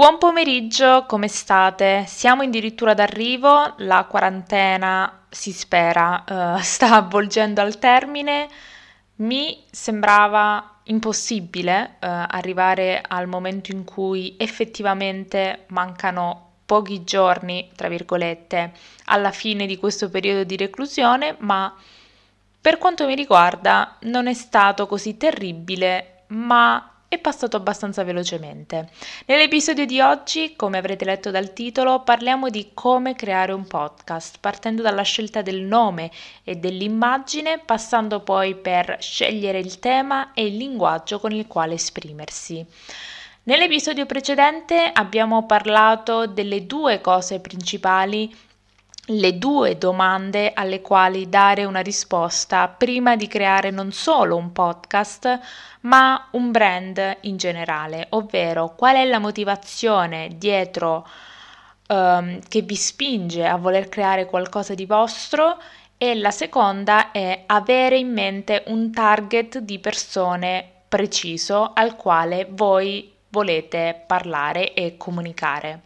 Buon pomeriggio, come state? Siamo addirittura d'arrivo, la quarantena si spera uh, sta avvolgendo al termine. Mi sembrava impossibile uh, arrivare al momento in cui effettivamente mancano pochi giorni, tra virgolette, alla fine di questo periodo di reclusione, ma per quanto mi riguarda non è stato così terribile, ma è passato abbastanza velocemente. Nell'episodio di oggi, come avrete letto dal titolo, parliamo di come creare un podcast, partendo dalla scelta del nome e dell'immagine, passando poi per scegliere il tema e il linguaggio con il quale esprimersi. Nell'episodio precedente abbiamo parlato delle due cose principali le due domande alle quali dare una risposta prima di creare non solo un podcast, ma un brand in generale, ovvero qual è la motivazione dietro um, che vi spinge a voler creare qualcosa di vostro e la seconda è avere in mente un target di persone preciso al quale voi volete parlare e comunicare.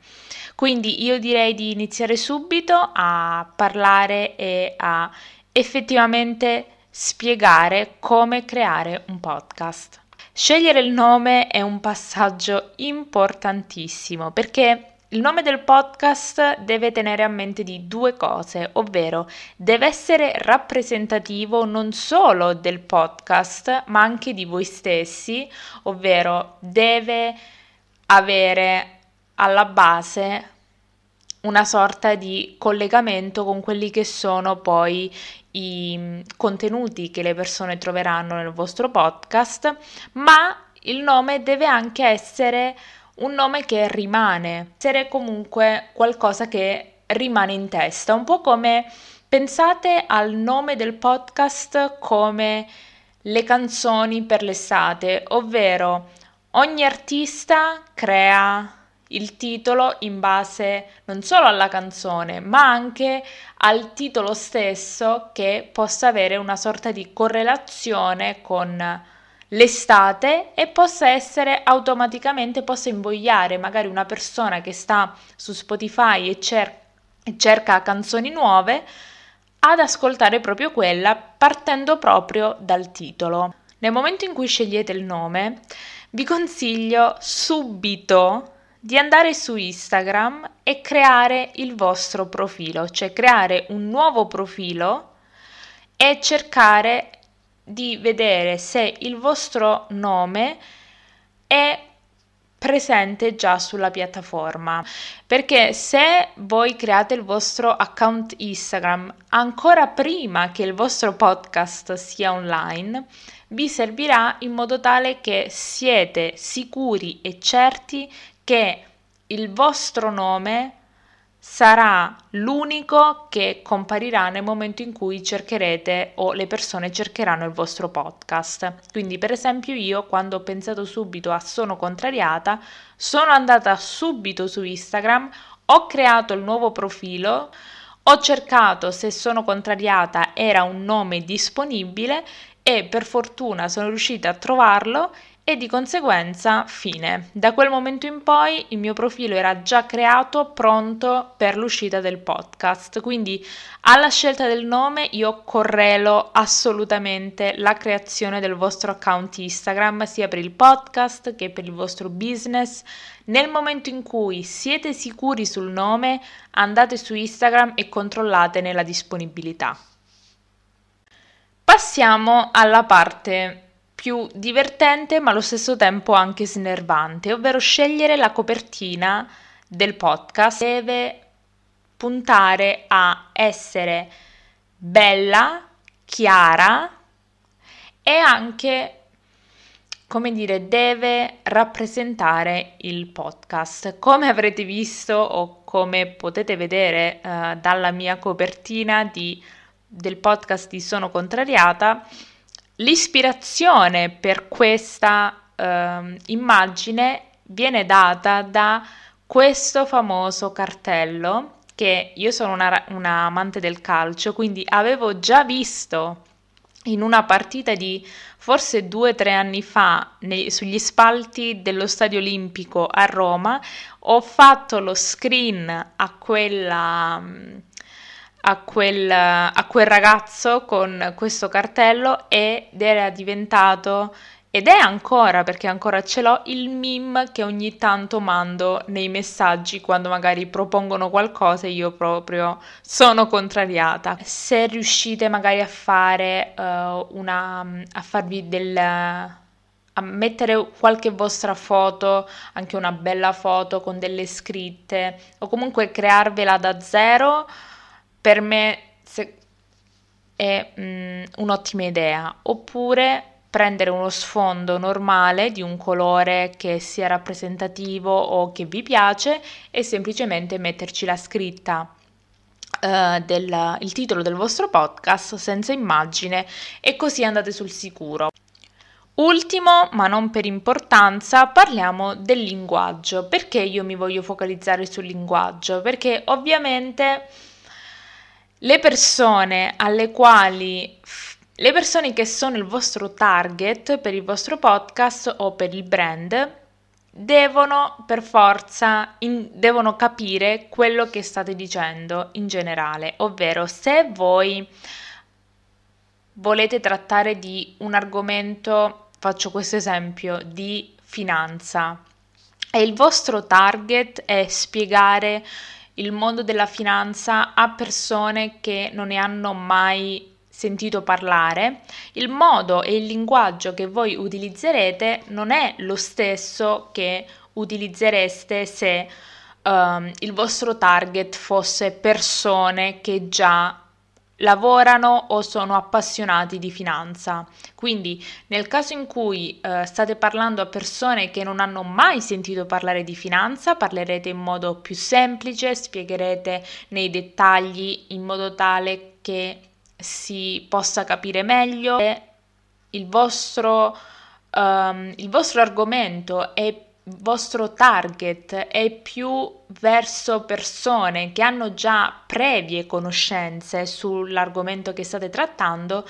Quindi io direi di iniziare subito a parlare e a effettivamente spiegare come creare un podcast. Scegliere il nome è un passaggio importantissimo perché il nome del podcast deve tenere a mente di due cose, ovvero deve essere rappresentativo non solo del podcast, ma anche di voi stessi, ovvero deve avere alla base una sorta di collegamento con quelli che sono poi i mm, contenuti che le persone troveranno nel vostro podcast, ma il nome deve anche essere un nome che rimane, essere comunque qualcosa che rimane in testa, un po' come pensate al nome del podcast come le canzoni per l'estate, ovvero ogni artista crea il titolo in base non solo alla canzone, ma anche al titolo stesso che possa avere una sorta di correlazione con l'estate e possa essere automaticamente, possa invogliare magari una persona che sta su Spotify e, cer- cerca canzoni nuove ad ascoltare proprio quella partendo proprio dal titolo. Nel momento in cui scegliete il nome, vi consiglio subito di andare su Instagram e creare il vostro profilo, cioè creare un nuovo profilo e cercare di vedere se il vostro nome è presente già sulla piattaforma. Perché se voi create il vostro account Instagram ancora prima che il vostro podcast sia online vi servirà in modo tale che siete sicuri e certi che il vostro nome sarà l'unico che comparirà nel momento in cui cercherete o le persone cercheranno il vostro podcast. Quindi, per esempio, io quando ho pensato subito a sono contrariata, sono andata subito su Instagram, ho creato il nuovo profilo, ho cercato se sono contrariata era un nome disponibile e per fortuna sono riuscita a trovarlo e di conseguenza fine. Da quel momento in poi il mio profilo era già creato, pronto per l'uscita del podcast, quindi alla scelta del nome io correlo assolutamente la creazione del vostro account Instagram sia per il podcast che per il vostro business. Nel momento in cui siete sicuri sul nome, andate su Instagram e controllate nella disponibilità. Passiamo alla parte più divertente ma allo stesso tempo anche snervante, ovvero scegliere la copertina del podcast deve puntare a essere bella, chiara e anche come dire, deve rappresentare il podcast. Come avrete visto o come potete vedere uh, dalla mia copertina di, del podcast di Sono Contrariata, l'ispirazione per questa uh, immagine viene data da questo famoso cartello che io sono una, una amante del calcio, quindi avevo già visto in una partita di forse due o tre anni fa nei, sugli spalti dello Stadio Olimpico a Roma, ho fatto lo screen a quella a quel, a quel ragazzo con questo cartello ed era diventato ed è ancora, perché ancora ce l'ho, il meme che ogni tanto mando nei messaggi quando magari propongono qualcosa e io proprio sono contrariata. Se riuscite magari a fare uh, una... a farvi del a mettere qualche vostra foto, anche una bella foto con delle scritte o comunque crearvela da zero, per me è mm, un'ottima idea. Oppure prendere uno sfondo normale di un colore che sia rappresentativo o che vi piace e semplicemente metterci la scritta uh, del il titolo del vostro podcast senza immagine e così andate sul sicuro. Ultimo, ma non per importanza, parliamo del linguaggio. Perché io mi voglio focalizzare sul linguaggio? Perché ovviamente le persone alle quali le persone che sono il vostro target per il vostro podcast o per il brand devono per forza in, devono capire quello che state dicendo in generale, ovvero se voi volete trattare di un argomento, faccio questo esempio, di finanza. E il vostro target è spiegare il mondo della finanza a persone che non ne hanno mai sentito parlare, il modo e il linguaggio che voi utilizzerete non è lo stesso che utilizzereste se um, il vostro target fosse persone che già lavorano o sono appassionati di finanza. Quindi nel caso in cui uh, state parlando a persone che non hanno mai sentito parlare di finanza, parlerete in modo più semplice, spiegherete nei dettagli in modo tale che si possa capire meglio il vostro, um, il vostro argomento e vostro target è più verso persone che hanno già previe conoscenze sull'argomento che state trattando,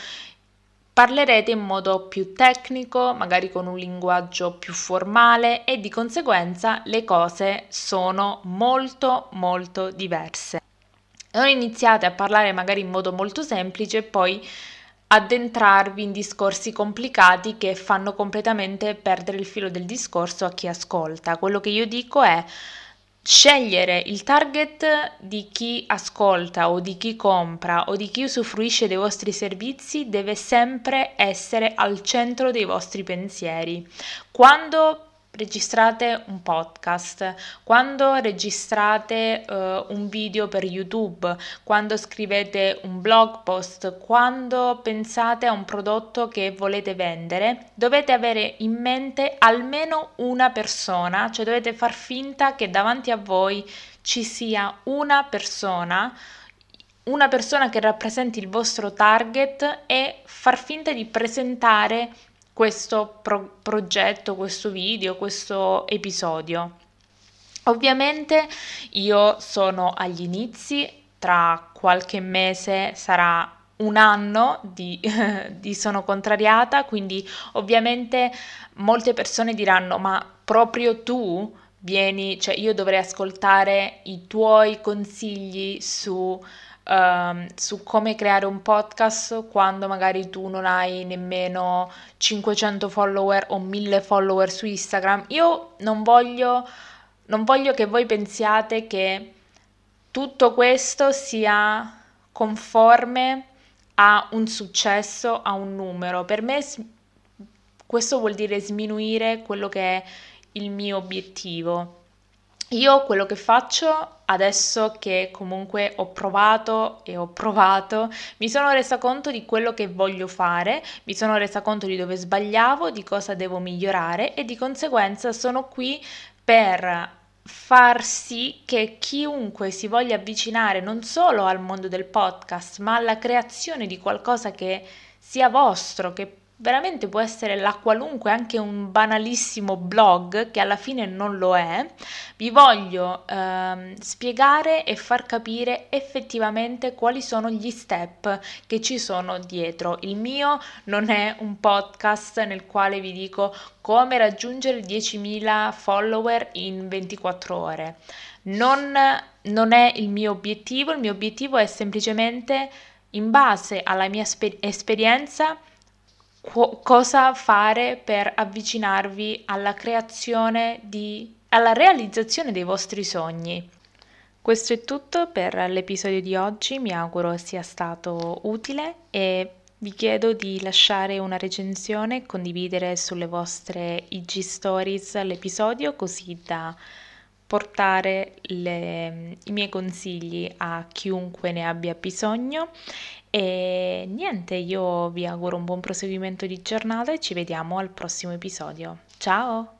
parlerete in modo più tecnico, magari con un linguaggio più formale e di conseguenza le cose sono molto molto diverse. Non iniziate a parlare magari in modo molto semplice e poi addentrarvi in discorsi complicati che fanno completamente perdere il filo del discorso a chi ascolta. Quello che io dico è scegliere il target di chi ascolta o di chi compra o di chi usufruisce dei vostri servizi deve sempre essere al centro dei vostri pensieri. Quando registrate un podcast, quando registrate uh, un video per YouTube, quando scrivete un blog post, quando pensate a un prodotto che volete vendere, dovete avere in mente almeno una persona, cioè dovete far finta che davanti a voi ci sia una persona una persona che rappresenti il vostro target e far finta di presentare questo pro- progetto, questo video, questo episodio. Ovviamente io sono agli inizi, tra qualche mese sarà un anno di, di, sono contrariata, quindi ovviamente molte persone diranno ma proprio tu vieni, cioè io dovrei ascoltare i tuoi consigli su uh, su come creare un podcast quando magari tu non hai nemmeno 500 follower o 1000 follower su Instagram. Io non voglio, non voglio che voi pensiate che tutto questo sia conforme a un successo, a un numero. Per me questo vuol dire sminuire quello che è il mio obiettivo. Io quello che faccio adesso che comunque ho provato e ho provato, mi sono resa conto di quello che voglio fare, mi sono resa conto di dove sbagliavo, di cosa devo migliorare e di conseguenza sono qui per far sì che chiunque si voglia avvicinare non solo al mondo del podcast, ma alla creazione di qualcosa che sia vostro, che veramente può essere la qualunque, anche un banalissimo blog che alla fine non lo è, vi voglio ehm, spiegare e far capire effettivamente quali sono gli step che ci sono dietro. Il mio non è un podcast nel quale vi dico come raggiungere 10.000 follower in 24 ore. Non, non è il mio obiettivo, il mio obiettivo è semplicemente in base alla mia sper- esperienza co- cosa fare per avvicinarvi alla creazione di, alla realizzazione dei vostri sogni. Questo è tutto per l'episodio di oggi, mi auguro sia stato utile e vi chiedo di lasciare una recensione e condividere sulle vostre IG Stories l'episodio così da portare le, i miei consigli a chiunque ne abbia bisogno e niente, io vi auguro un buon proseguimento di giornata e ci vediamo al prossimo episodio. Ciao!